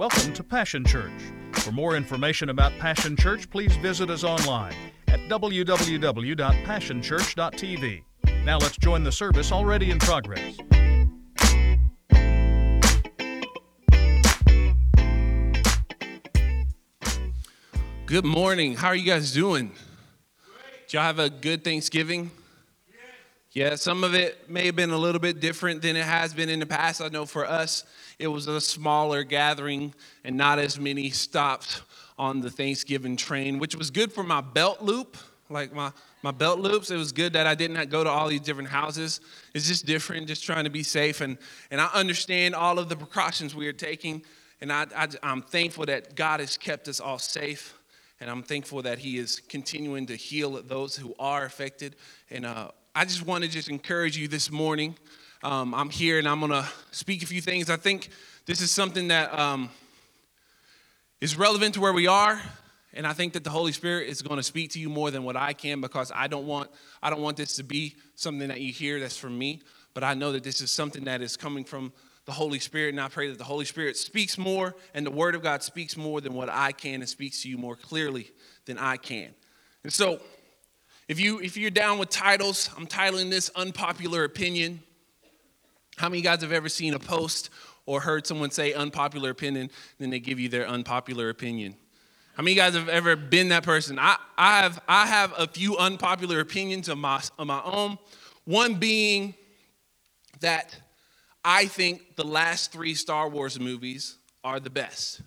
Welcome to Passion Church. For more information about Passion Church, please visit us online at www.passionchurch.tv. Now let's join the service already in progress. Good morning. How are you guys doing? Did y'all have a good Thanksgiving? Yeah, some of it may have been a little bit different than it has been in the past. I know for us, it was a smaller gathering and not as many stops on the Thanksgiving train, which was good for my belt loop, like my, my belt loops. It was good that I didn't go to all these different houses. It's just different, just trying to be safe. And, and I understand all of the precautions we are taking. And I, I, I'm thankful that God has kept us all safe. And I'm thankful that He is continuing to heal those who are affected. And uh, I just want to just encourage you this morning. Um, I'm here and I'm going to speak a few things. I think this is something that um, is relevant to where we are, and I think that the Holy Spirit is going to speak to you more than what I can because I don't want I don't want this to be something that you hear that's from me, but I know that this is something that is coming from the Holy Spirit, and I pray that the Holy Spirit speaks more and the Word of God speaks more than what I can and speaks to you more clearly than I can. And so if you if you're down with titles, I'm titling this unpopular opinion. How many of you guys have ever seen a post or heard someone say unpopular opinion, then they give you their unpopular opinion? How many of you guys have ever been that person? I, I have I have a few unpopular opinions of my of my own. One being that I think the last three Star Wars movies are the best.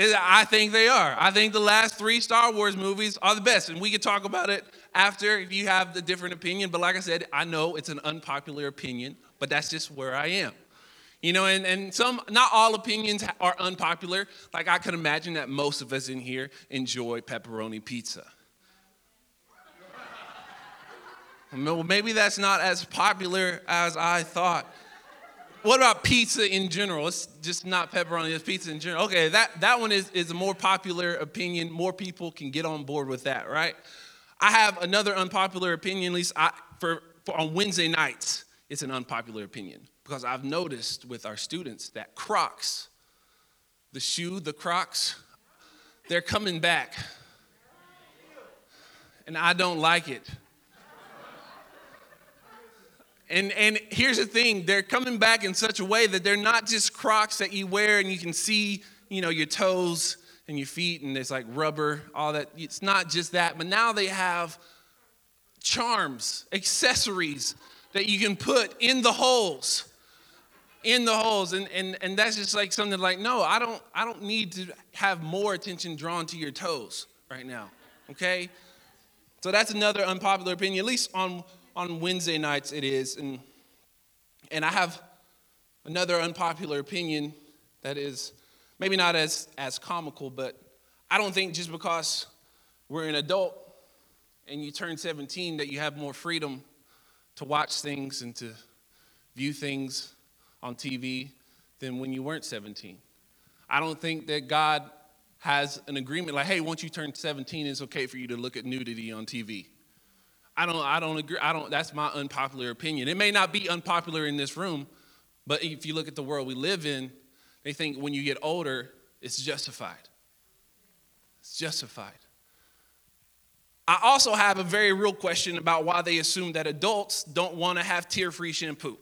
I think they are. I think the last three Star Wars movies are the best. And we could talk about it after if you have the different opinion. But like I said, I know it's an unpopular opinion, but that's just where I am. You know, and, and some, not all opinions are unpopular. Like I could imagine that most of us in here enjoy pepperoni pizza. Maybe that's not as popular as I thought. What about pizza in general? It's just not pepperoni, it's pizza in general. Okay, that, that one is, is a more popular opinion. More people can get on board with that, right? I have another unpopular opinion, at least I, for, for on Wednesday nights, it's an unpopular opinion because I've noticed with our students that Crocs, the shoe, the Crocs, they're coming back. And I don't like it. And, and here's the thing they're coming back in such a way that they're not just crocs that you wear and you can see you know your toes and your feet and it's like rubber all that. It's not just that but now they have charms accessories that you can put in the holes in the holes. And, and and that's just like something like no i don't i don't need to have more attention drawn to your toes right now okay? So that's another unpopular opinion at least on on Wednesday nights it is. And, and I have another unpopular opinion that is maybe not as, as comical, but I don't think just because we're an adult and you turn 17 that you have more freedom to watch things and to view things on TV than when you weren't 17. I don't think that God has an agreement like, hey, once you turn 17, it's okay for you to look at nudity on TV. I don't, I don't agree. I don't, that's my unpopular opinion. It may not be unpopular in this room, but if you look at the world we live in, they think when you get older, it's justified. It's justified. I also have a very real question about why they assume that adults don't want to have tear free shampoo.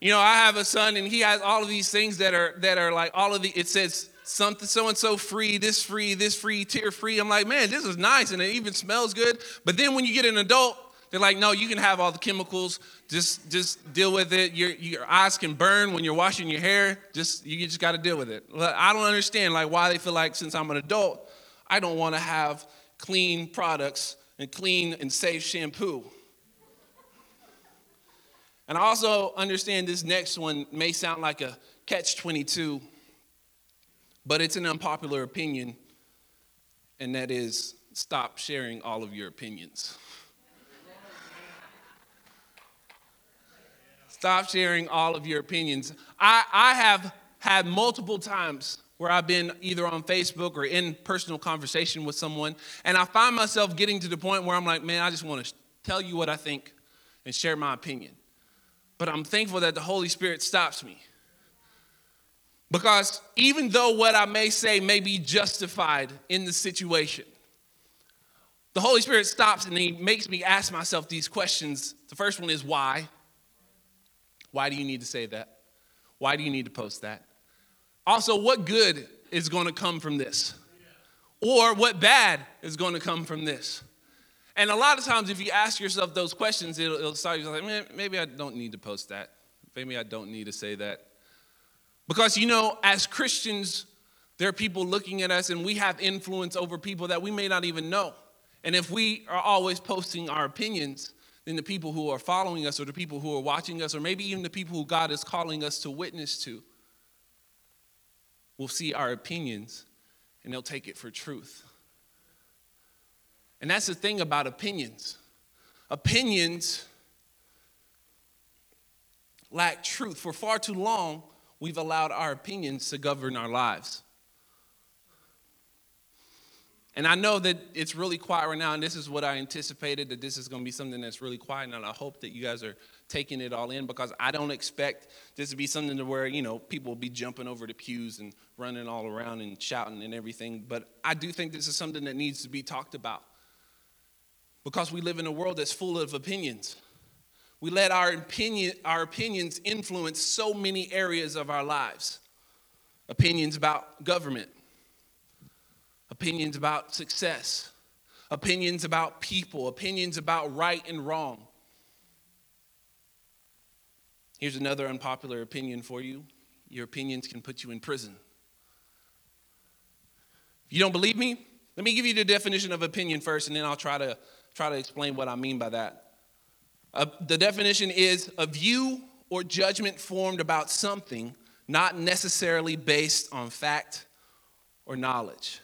You know, I have a son and he has all of these things that are that are like all of the it says something so and so free, this free, this free, tear free. I'm like, man, this is nice and it even smells good. But then when you get an adult, they're like, no, you can have all the chemicals. Just just deal with it. Your your eyes can burn when you're washing your hair. Just you just got to deal with it. I don't understand like why they feel like since I'm an adult, I don't want to have clean products and clean and safe shampoo. And I also understand this next one may sound like a catch 22 but it's an unpopular opinion, and that is stop sharing all of your opinions. Stop sharing all of your opinions. I, I have had multiple times where I've been either on Facebook or in personal conversation with someone, and I find myself getting to the point where I'm like, man, I just want to tell you what I think and share my opinion. But I'm thankful that the Holy Spirit stops me. Because even though what I may say may be justified in the situation, the Holy Spirit stops and He makes me ask myself these questions. The first one is why? Why do you need to say that? Why do you need to post that? Also, what good is going to come from this? Or what bad is going to come from this? And a lot of times, if you ask yourself those questions, it'll, it'll start you like, maybe I don't need to post that. Maybe I don't need to say that. Because, you know, as Christians, there are people looking at us and we have influence over people that we may not even know. And if we are always posting our opinions, then the people who are following us or the people who are watching us, or maybe even the people who God is calling us to witness to, will see our opinions and they'll take it for truth. And that's the thing about opinions. Opinions lack truth. For far too long, we've allowed our opinions to govern our lives. And I know that it's really quiet right now, and this is what I anticipated that this is going to be something that's really quiet, and I hope that you guys are taking it all in because I don't expect this to be something to where, you know, people will be jumping over the pews and running all around and shouting and everything. But I do think this is something that needs to be talked about because we live in a world that's full of opinions. We let our, opinion, our opinions influence so many areas of our lives opinions about government, opinions about success, opinions about people, opinions about right and wrong. Here's another unpopular opinion for you your opinions can put you in prison. If you don't believe me, let me give you the definition of opinion first, and then I'll try to try to explain what I mean by that. Uh, the definition is a view or judgment formed about something, not necessarily based on fact or knowledge.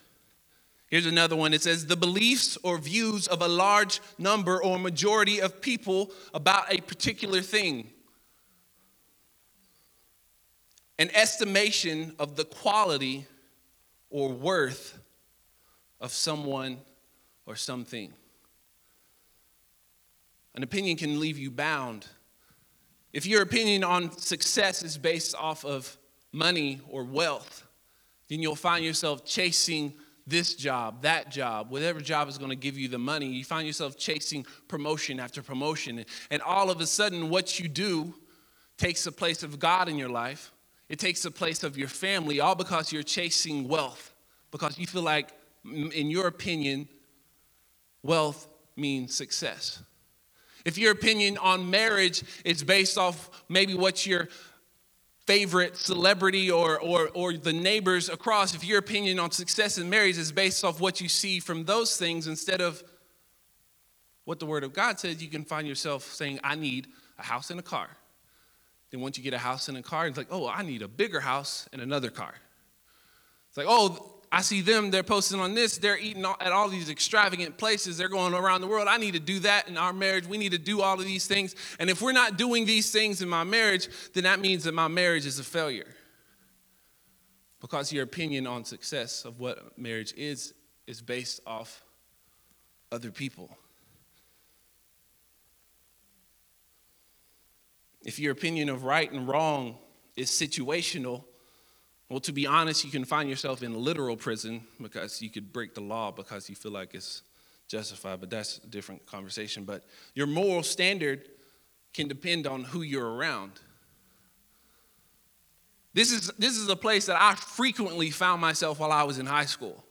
Here's another one. It says the beliefs or views of a large number or majority of people about a particular thing. An estimation of the quality or worth of someone or something. An opinion can leave you bound. If your opinion on success is based off of money or wealth, then you'll find yourself chasing this job, that job, whatever job is going to give you the money. You find yourself chasing promotion after promotion. And all of a sudden, what you do takes the place of God in your life, it takes the place of your family, all because you're chasing wealth, because you feel like, in your opinion, wealth means success. If your opinion on marriage is based off maybe what your favorite celebrity or, or, or the neighbors across, if your opinion on success in marriage is based off what you see from those things instead of what the Word of God says, you can find yourself saying, I need a house and a car. Then once you get a house and a car, it's like, oh, I need a bigger house and another car. It's like, oh, I see them, they're posting on this, they're eating at all these extravagant places, they're going around the world. I need to do that in our marriage. We need to do all of these things. And if we're not doing these things in my marriage, then that means that my marriage is a failure. Because your opinion on success of what marriage is is based off other people. If your opinion of right and wrong is situational, well, to be honest, you can find yourself in literal prison because you could break the law because you feel like it's justified, but that's a different conversation. But your moral standard can depend on who you're around. This is, this is a place that I frequently found myself while I was in high school.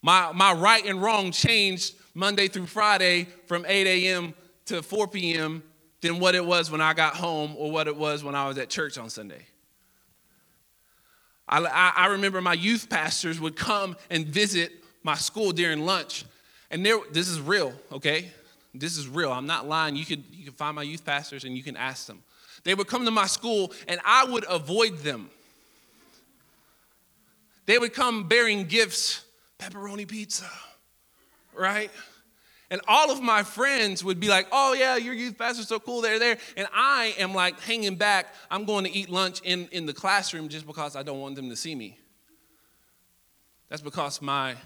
My, my right and wrong changed Monday through Friday from 8 a.m. to 4 p.m. than what it was when I got home or what it was when I was at church on Sunday. I, I remember my youth pastors would come and visit my school during lunch. And there, this is real, okay? This is real. I'm not lying. You can, you can find my youth pastors and you can ask them. They would come to my school and I would avoid them. They would come bearing gifts, pepperoni pizza, right? And all of my friends would be like, oh, yeah, your youth pastor's so cool, they're there. And I am like hanging back. I'm going to eat lunch in, in the classroom just because I don't want them to see me. That's because my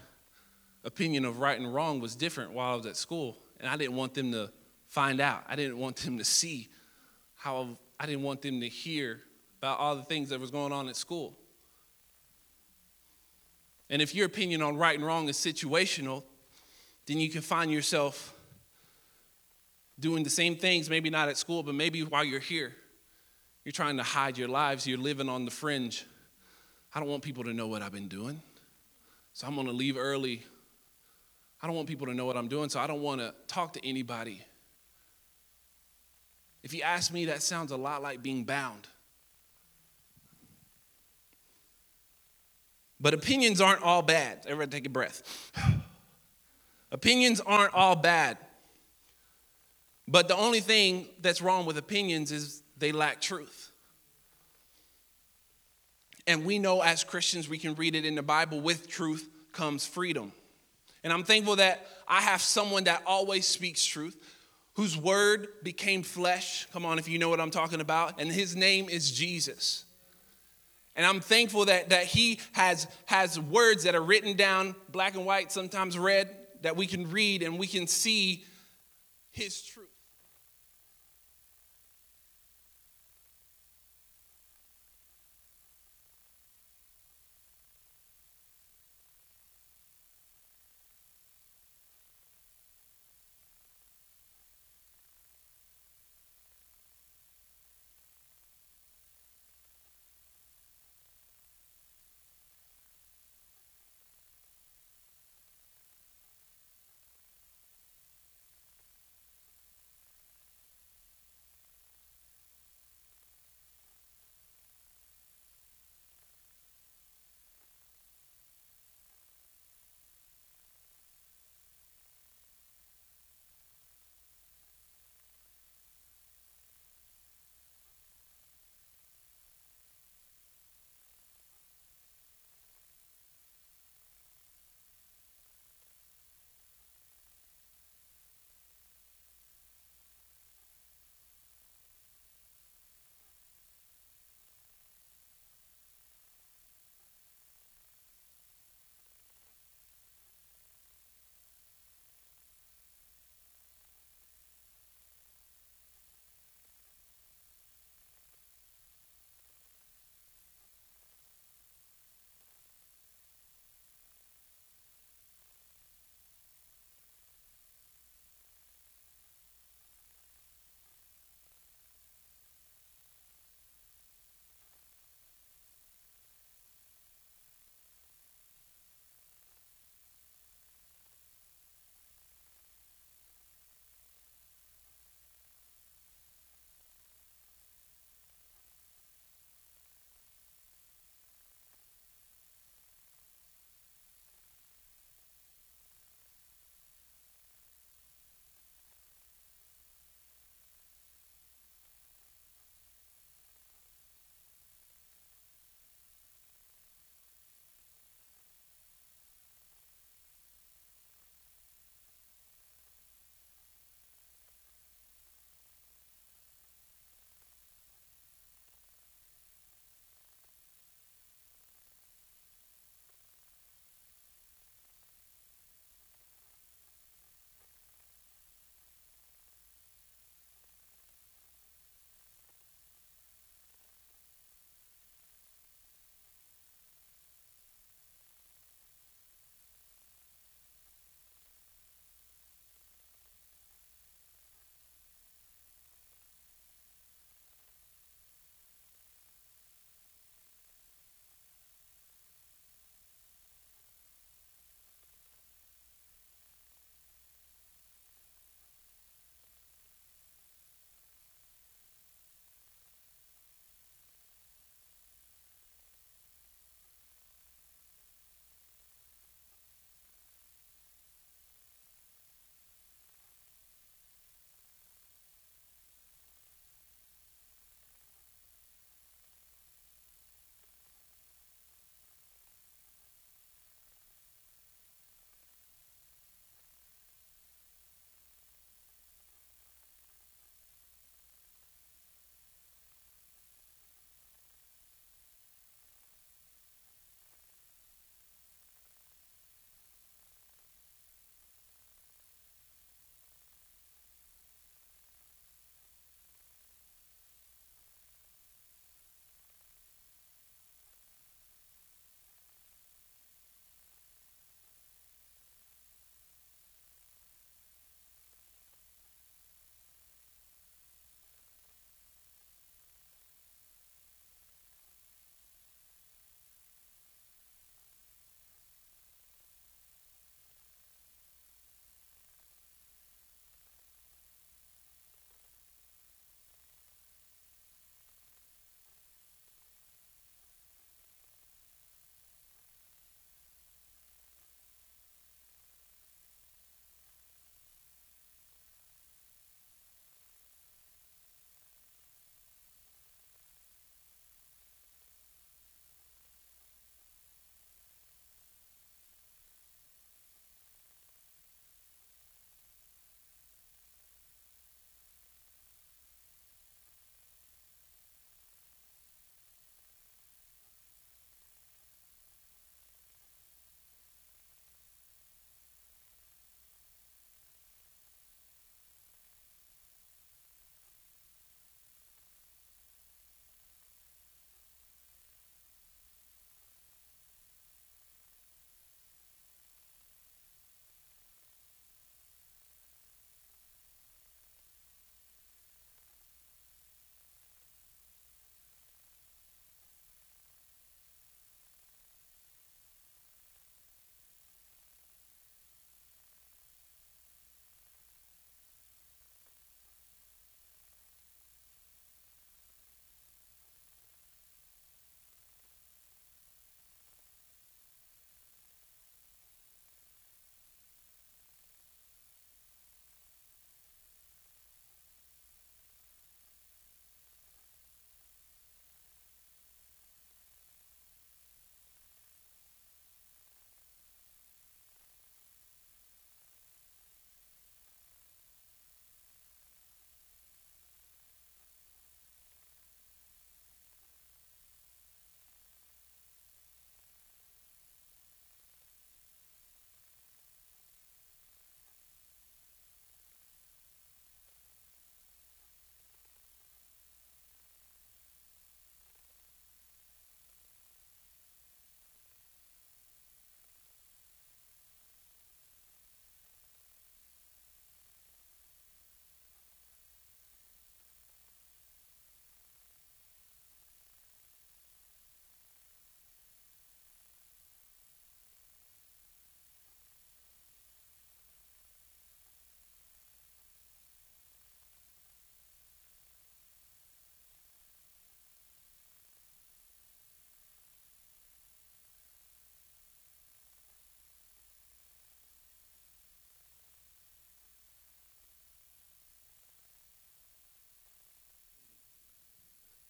opinion of right and wrong was different while I was at school. And I didn't want them to find out. I didn't want them to see how, I didn't want them to hear about all the things that was going on at school. And if your opinion on right and wrong is situational, then you can find yourself doing the same things, maybe not at school, but maybe while you're here. You're trying to hide your lives, you're living on the fringe. I don't want people to know what I've been doing, so I'm gonna leave early. I don't want people to know what I'm doing, so I don't wanna talk to anybody. If you ask me, that sounds a lot like being bound. But opinions aren't all bad. Everybody take a breath. Opinions aren't all bad. But the only thing that's wrong with opinions is they lack truth. And we know as Christians, we can read it in the Bible with truth comes freedom. And I'm thankful that I have someone that always speaks truth, whose word became flesh. Come on, if you know what I'm talking about. And his name is Jesus. And I'm thankful that, that he has, has words that are written down, black and white, sometimes red, that we can read and we can see his truth.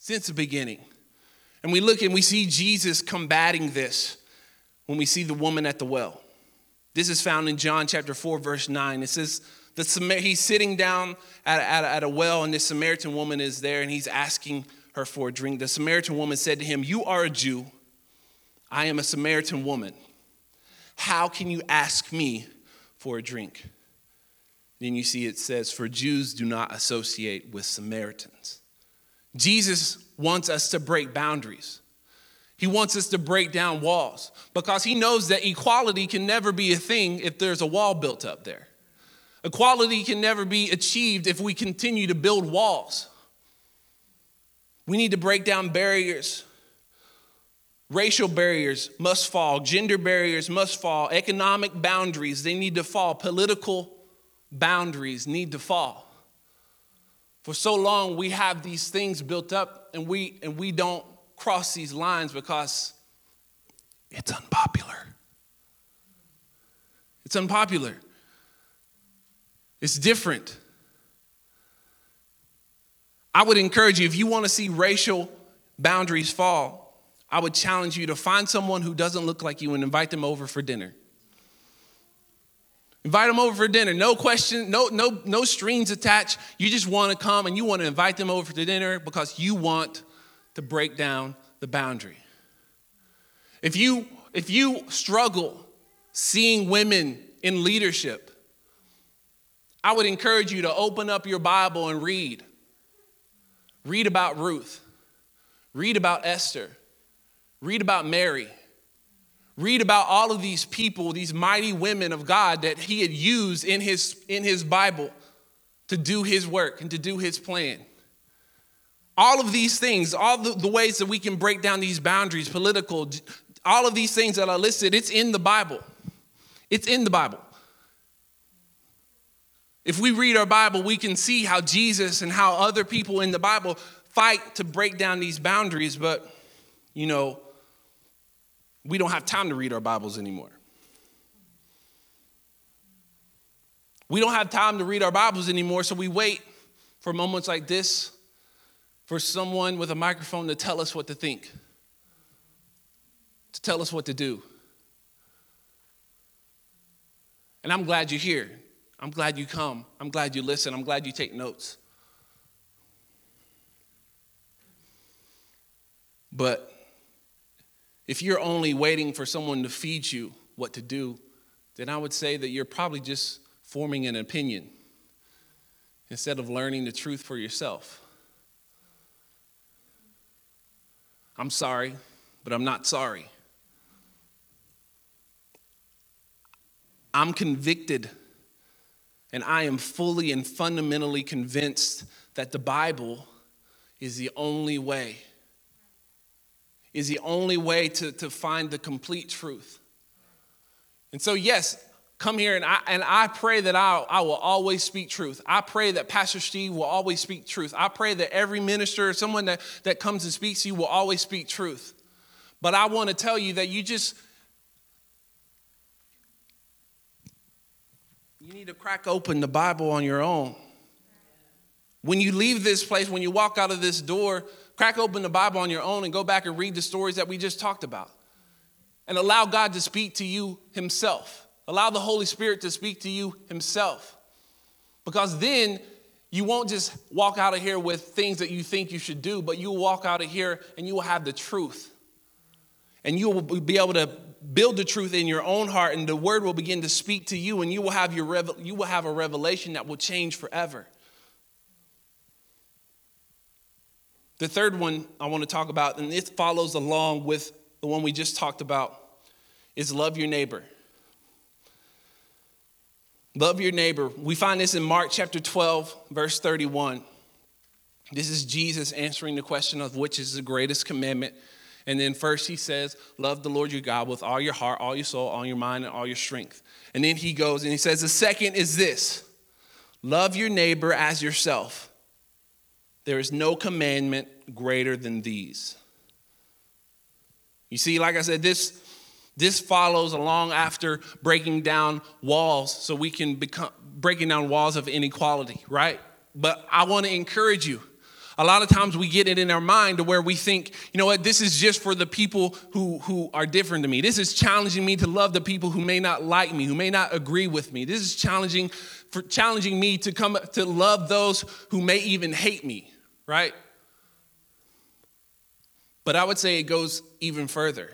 Since the beginning. And we look and we see Jesus combating this when we see the woman at the well. This is found in John chapter 4, verse 9. It says, the, he's sitting down at, at, at a well, and this Samaritan woman is there, and he's asking her for a drink. The Samaritan woman said to him, You are a Jew. I am a Samaritan woman. How can you ask me for a drink? Then you see it says, For Jews do not associate with Samaritans. Jesus wants us to break boundaries. He wants us to break down walls because he knows that equality can never be a thing if there's a wall built up there. Equality can never be achieved if we continue to build walls. We need to break down barriers. Racial barriers must fall, gender barriers must fall, economic boundaries, they need to fall, political boundaries need to fall. For so long we have these things built up and we and we don't cross these lines because it's unpopular. It's unpopular. It's different. I would encourage you, if you want to see racial boundaries fall, I would challenge you to find someone who doesn't look like you and invite them over for dinner. Invite them over for dinner. No question, no, no, no strings attached. You just want to come and you want to invite them over to dinner because you want to break down the boundary. If you if you struggle seeing women in leadership, I would encourage you to open up your Bible and read. Read about Ruth. Read about Esther. Read about Mary. Read about all of these people, these mighty women of God that he had used in his, in his Bible to do his work and to do his plan. All of these things, all the, the ways that we can break down these boundaries, political, all of these things that are listed, it's in the Bible. It's in the Bible. If we read our Bible, we can see how Jesus and how other people in the Bible fight to break down these boundaries, but you know, we don't have time to read our Bibles anymore. We don't have time to read our Bibles anymore, so we wait for moments like this for someone with a microphone to tell us what to think, to tell us what to do. And I'm glad you're here. I'm glad you come. I'm glad you listen. I'm glad you take notes. But if you're only waiting for someone to feed you what to do, then I would say that you're probably just forming an opinion instead of learning the truth for yourself. I'm sorry, but I'm not sorry. I'm convicted and I am fully and fundamentally convinced that the Bible is the only way, is the only way to, to find the complete truth. And so, yes, come here and I, and I pray that I, I will always speak truth. I pray that Pastor Steve will always speak truth. I pray that every minister, someone that, that comes and speaks to you, will always speak truth. But I want to tell you that you just, You need to crack open the Bible on your own. When you leave this place, when you walk out of this door, crack open the Bible on your own and go back and read the stories that we just talked about. And allow God to speak to you Himself. Allow the Holy Spirit to speak to you Himself. Because then you won't just walk out of here with things that you think you should do, but you'll walk out of here and you will have the truth. And you will be able to build the truth in your own heart and the word will begin to speak to you and you will have your revel- you will have a revelation that will change forever the third one i want to talk about and it follows along with the one we just talked about is love your neighbor. Love your neighbor. We find this in mark chapter 12 verse 31 this is jesus answering the question of which is the greatest commandment. And then first he says, Love the Lord your God with all your heart, all your soul, all your mind, and all your strength. And then he goes and he says, The second is this. Love your neighbor as yourself. There is no commandment greater than these. You see, like I said, this, this follows along after breaking down walls so we can become breaking down walls of inequality, right? But I want to encourage you A lot of times we get it in our mind to where we think, you know what, this is just for the people who, who are different to me. This is challenging me to love the people who may not like me, who may not agree with me. This is challenging for challenging me to come to love those who may even hate me, right? But I would say it goes even further.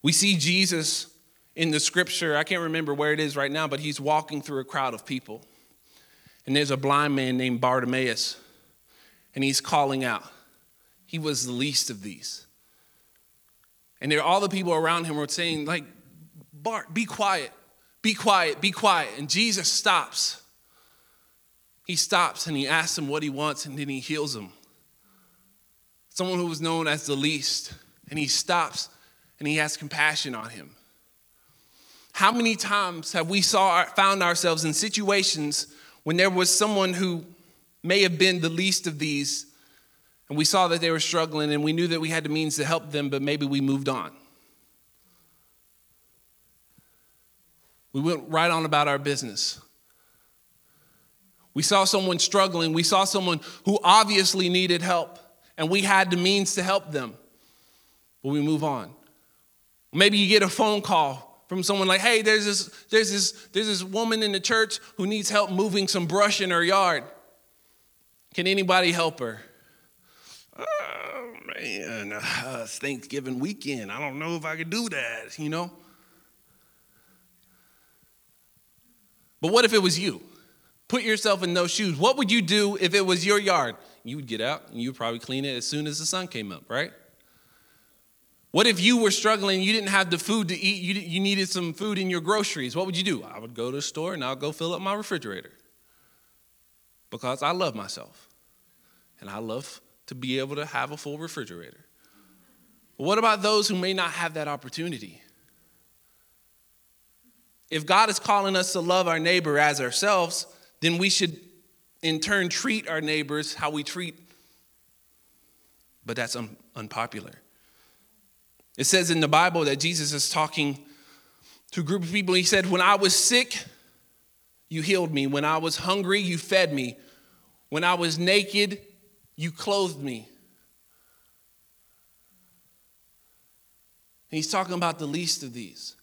We see Jesus in the scripture, I can't remember where it is right now, but he's walking through a crowd of people. And there's a blind man named Bartimaeus, and he's calling out. He was the least of these. And there, all the people around him were saying, like, Bart, be quiet, be quiet, be quiet. And Jesus stops. He stops and he asks him what he wants, and then he heals him. Someone who was known as the least. And he stops and he has compassion on him. How many times have we saw, found ourselves in situations when there was someone who may have been the least of these, and we saw that they were struggling, and we knew that we had the means to help them, but maybe we moved on? We went right on about our business. We saw someone struggling. We saw someone who obviously needed help, and we had the means to help them, but we move on. Maybe you get a phone call from someone like, hey, there's this, there's this, there's this woman in the church who needs help moving some brush in her yard. Can anybody help her? Oh, man, uh, it's Thanksgiving weekend. I don't know if I could do that, you know? But what if it was you? Put yourself in those shoes. What would you do if it was your yard? You would get out and you would probably clean it as soon as the sun came up, right? What if you were struggling, you didn't have the food to eat, you, you needed some food in your groceries? What would you do? I would go to the store and I'll go fill up my refrigerator because I love myself and I love to be able to have a full refrigerator. What about those who may not have that opportunity? If God is calling us to love our neighbor as ourselves, then we should in turn treat our neighbors how we treat, but that's un- unpopular. It says in the Bible that Jesus is talking to a group of people. He said, When I was sick, you healed me. When I was hungry, you fed me. When I was naked, you clothed me. And he's talking about the least of these.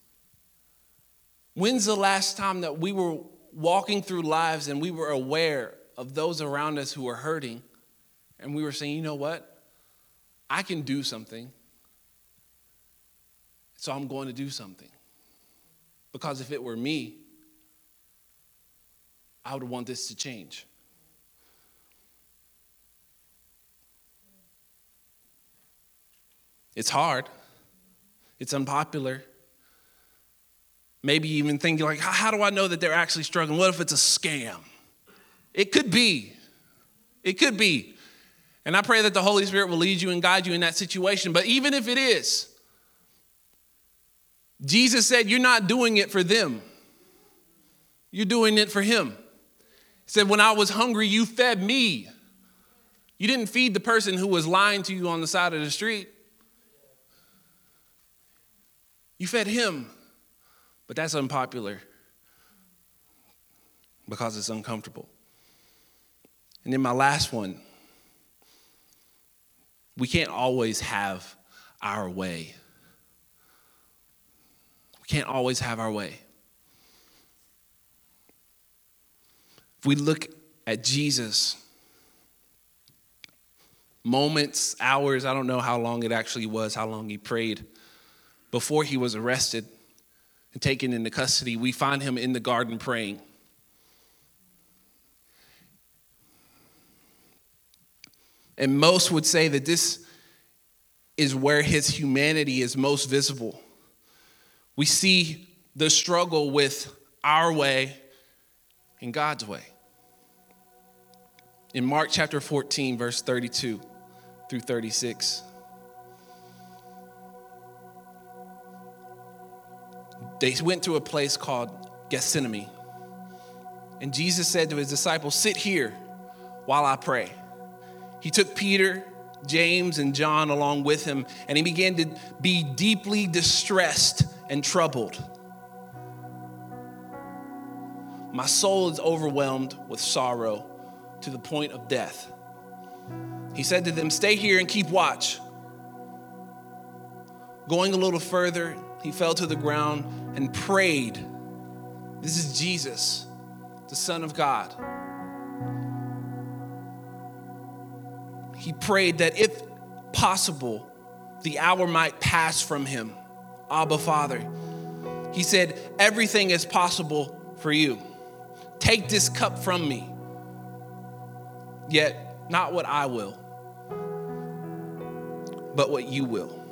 When's the last time that we were walking through lives and we were aware of those around us who were hurting and we were saying, you know what? I can do something. So I'm going to do something. Because if it were me, I would want this to change. It's hard. It's unpopular. Maybe even thinking like, how do I know that they're actually struggling? What if it's a scam? It could be. It could be. And I pray that the Holy Spirit will lead you and guide you in that situation. But even if it is, Jesus said, You're not doing it for them, you're doing it for Him. He said, When I was hungry, you fed me. You didn't feed the person who was lying to you on the side of the street. You fed him. But that's unpopular because it's uncomfortable. And then my last one we can't always have our way. We can't always have our way. If we look at Jesus, moments, hours, I don't know how long it actually was, how long he prayed before he was arrested and taken into custody, we find him in the garden praying. And most would say that this is where his humanity is most visible. We see the struggle with our way and God's way. In Mark chapter 14, verse 32 through 36, they went to a place called Gethsemane. And Jesus said to his disciples, Sit here while I pray. He took Peter, James, and John along with him, and he began to be deeply distressed and troubled. My soul is overwhelmed with sorrow to the point of death. He said to them, Stay here and keep watch. Going a little further, he fell to the ground and prayed. This is Jesus, the Son of God. He prayed that if possible, the hour might pass from him. Abba, Father. He said, Everything is possible for you. Take this cup from me. Yet, not what I will, but what you will.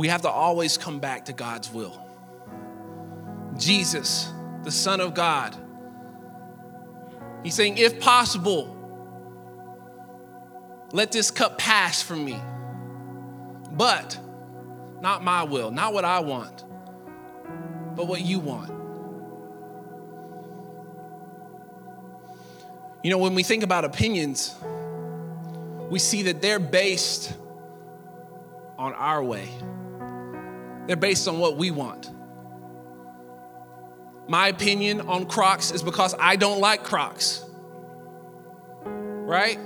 We have to always come back to God's will. Jesus, the Son of God, He's saying, if possible, let this cup pass from me. But not my will, not what I want, but what you want. You know, when we think about opinions, we see that they're based on our way, they're based on what we want. My opinion on Crocs is because I don't like Crocs. Right?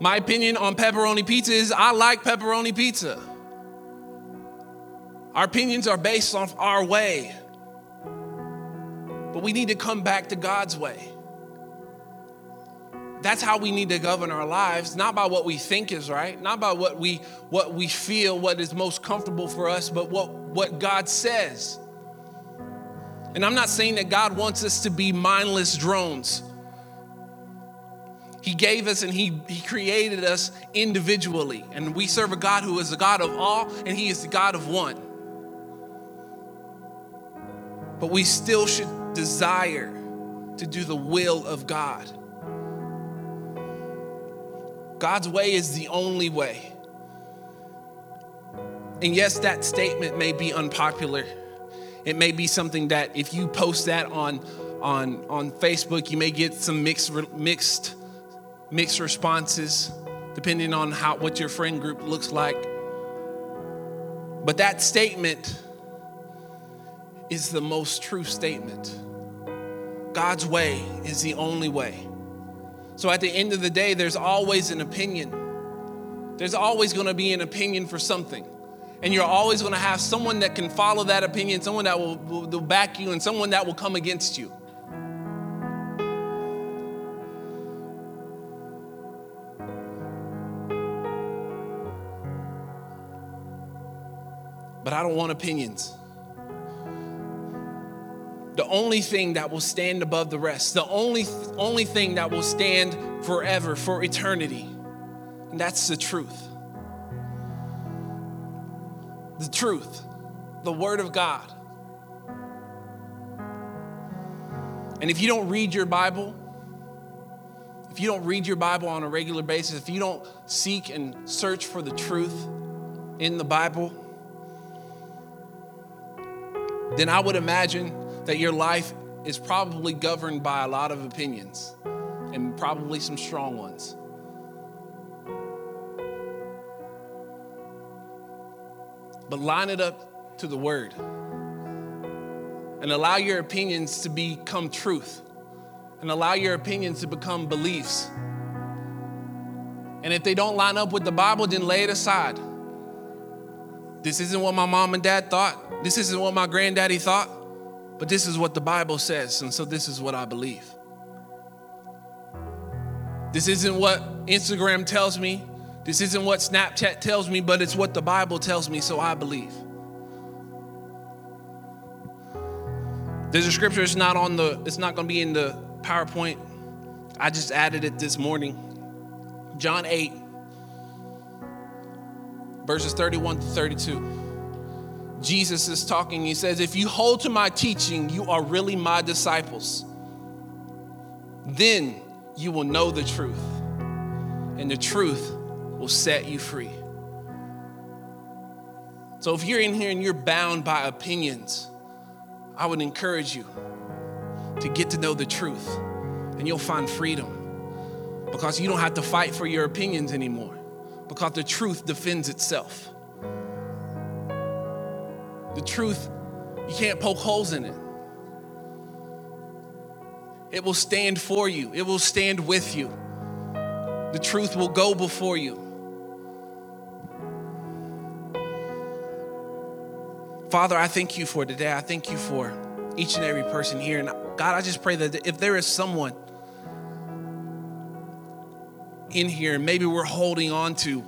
My opinion on pepperoni pizza is I like pepperoni pizza. Our opinions are based on our way. But we need to come back to God's way. That's how we need to govern our lives, not by what we think is right, not by what we what we feel, what is most comfortable for us, but what, what God says. And I'm not saying that God wants us to be mindless drones. He gave us and he, he created us individually. And we serve a God who is the God of all, and He is the God of one. But we still should desire to do the will of God. God's way is the only way. And yes, that statement may be unpopular. It may be something that if you post that on on on Facebook, you may get some mixed mixed mixed responses depending on how what your friend group looks like. But that statement is the most true statement. God's way is the only way. So at the end of the day, there's always an opinion. There's always going to be an opinion for something. And you're always going to have someone that can follow that opinion, someone that will, will, will back you, and someone that will come against you. But I don't want opinions. The only thing that will stand above the rest, the only, only thing that will stand forever, for eternity, and that's the truth. The truth, the Word of God. And if you don't read your Bible, if you don't read your Bible on a regular basis, if you don't seek and search for the truth in the Bible, then I would imagine that your life is probably governed by a lot of opinions and probably some strong ones. but line it up to the word and allow your opinions to become truth and allow your opinions to become beliefs. And if they don't line up with the Bible, then lay it aside. This isn't what my mom and dad thought. This isn't what my granddaddy thought. But this is what the Bible says, and so this is what I believe. This isn't what Instagram tells me. This isn't what Snapchat tells me, but it's what the Bible tells me, so I believe. There's a scripture, it's not on the, it's not gonna be in the PowerPoint. I just added it this morning. John 8, verses 31 to 32. Jesus is talking. He says, If you hold to my teaching, you are really my disciples. Then you will know the truth, and the truth will set you free. So if you're in here and you're bound by opinions, I would encourage you to get to know the truth and you'll find freedom because you don't have to fight for your opinions anymore because the truth defends itself. The truth, You can't poke holes in it. It will stand for you, it will stand with you. The truth will go before you. Father, I thank you for today. I thank you for each and every person here. And God, I just pray that if there is someone in here, maybe we're holding on to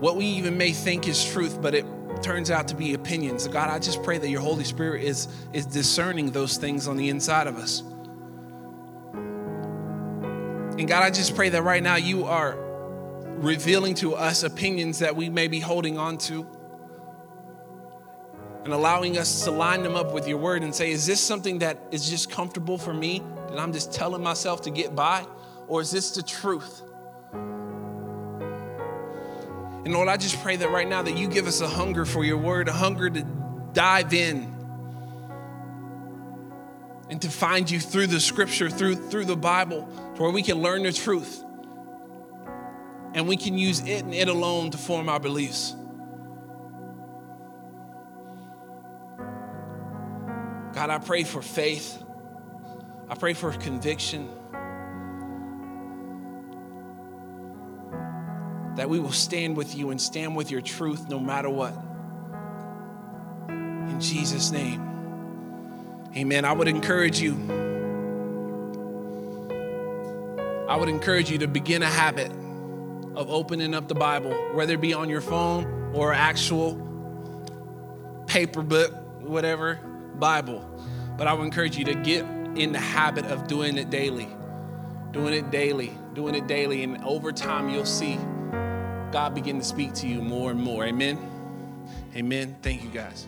what we even may think is truth, but it turns out to be opinions. God, I just pray that your Holy Spirit is, is discerning those things on the inside of us. And God, I just pray that right now you are revealing to us opinions that we may be holding on to and allowing us to line them up with your word and say, is this something that is just comfortable for me that I'm just telling myself to get by? Or is this the truth? And Lord, I just pray that right now that you give us a hunger for your word, a hunger to dive in and to find you through the scripture, through, through the Bible, to where we can learn the truth. And we can use it and it alone to form our beliefs. God, I pray for faith. I pray for conviction. That we will stand with you and stand with your truth no matter what. In Jesus' name. Amen. I would encourage you. I would encourage you to begin a habit of opening up the Bible, whether it be on your phone or actual paper book, whatever, Bible. But I would encourage you to get in the habit of doing it daily. Doing it daily, doing it daily. And over time, you'll see God begin to speak to you more and more. Amen. Amen. Thank you, guys.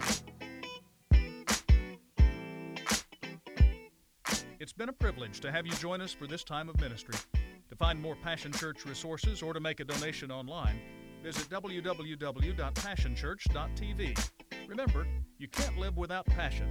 It's been a privilege to have you join us for this time of ministry. To find more Passion Church resources or to make a donation online, visit www.passionchurch.tv. Remember, you can't live without passion.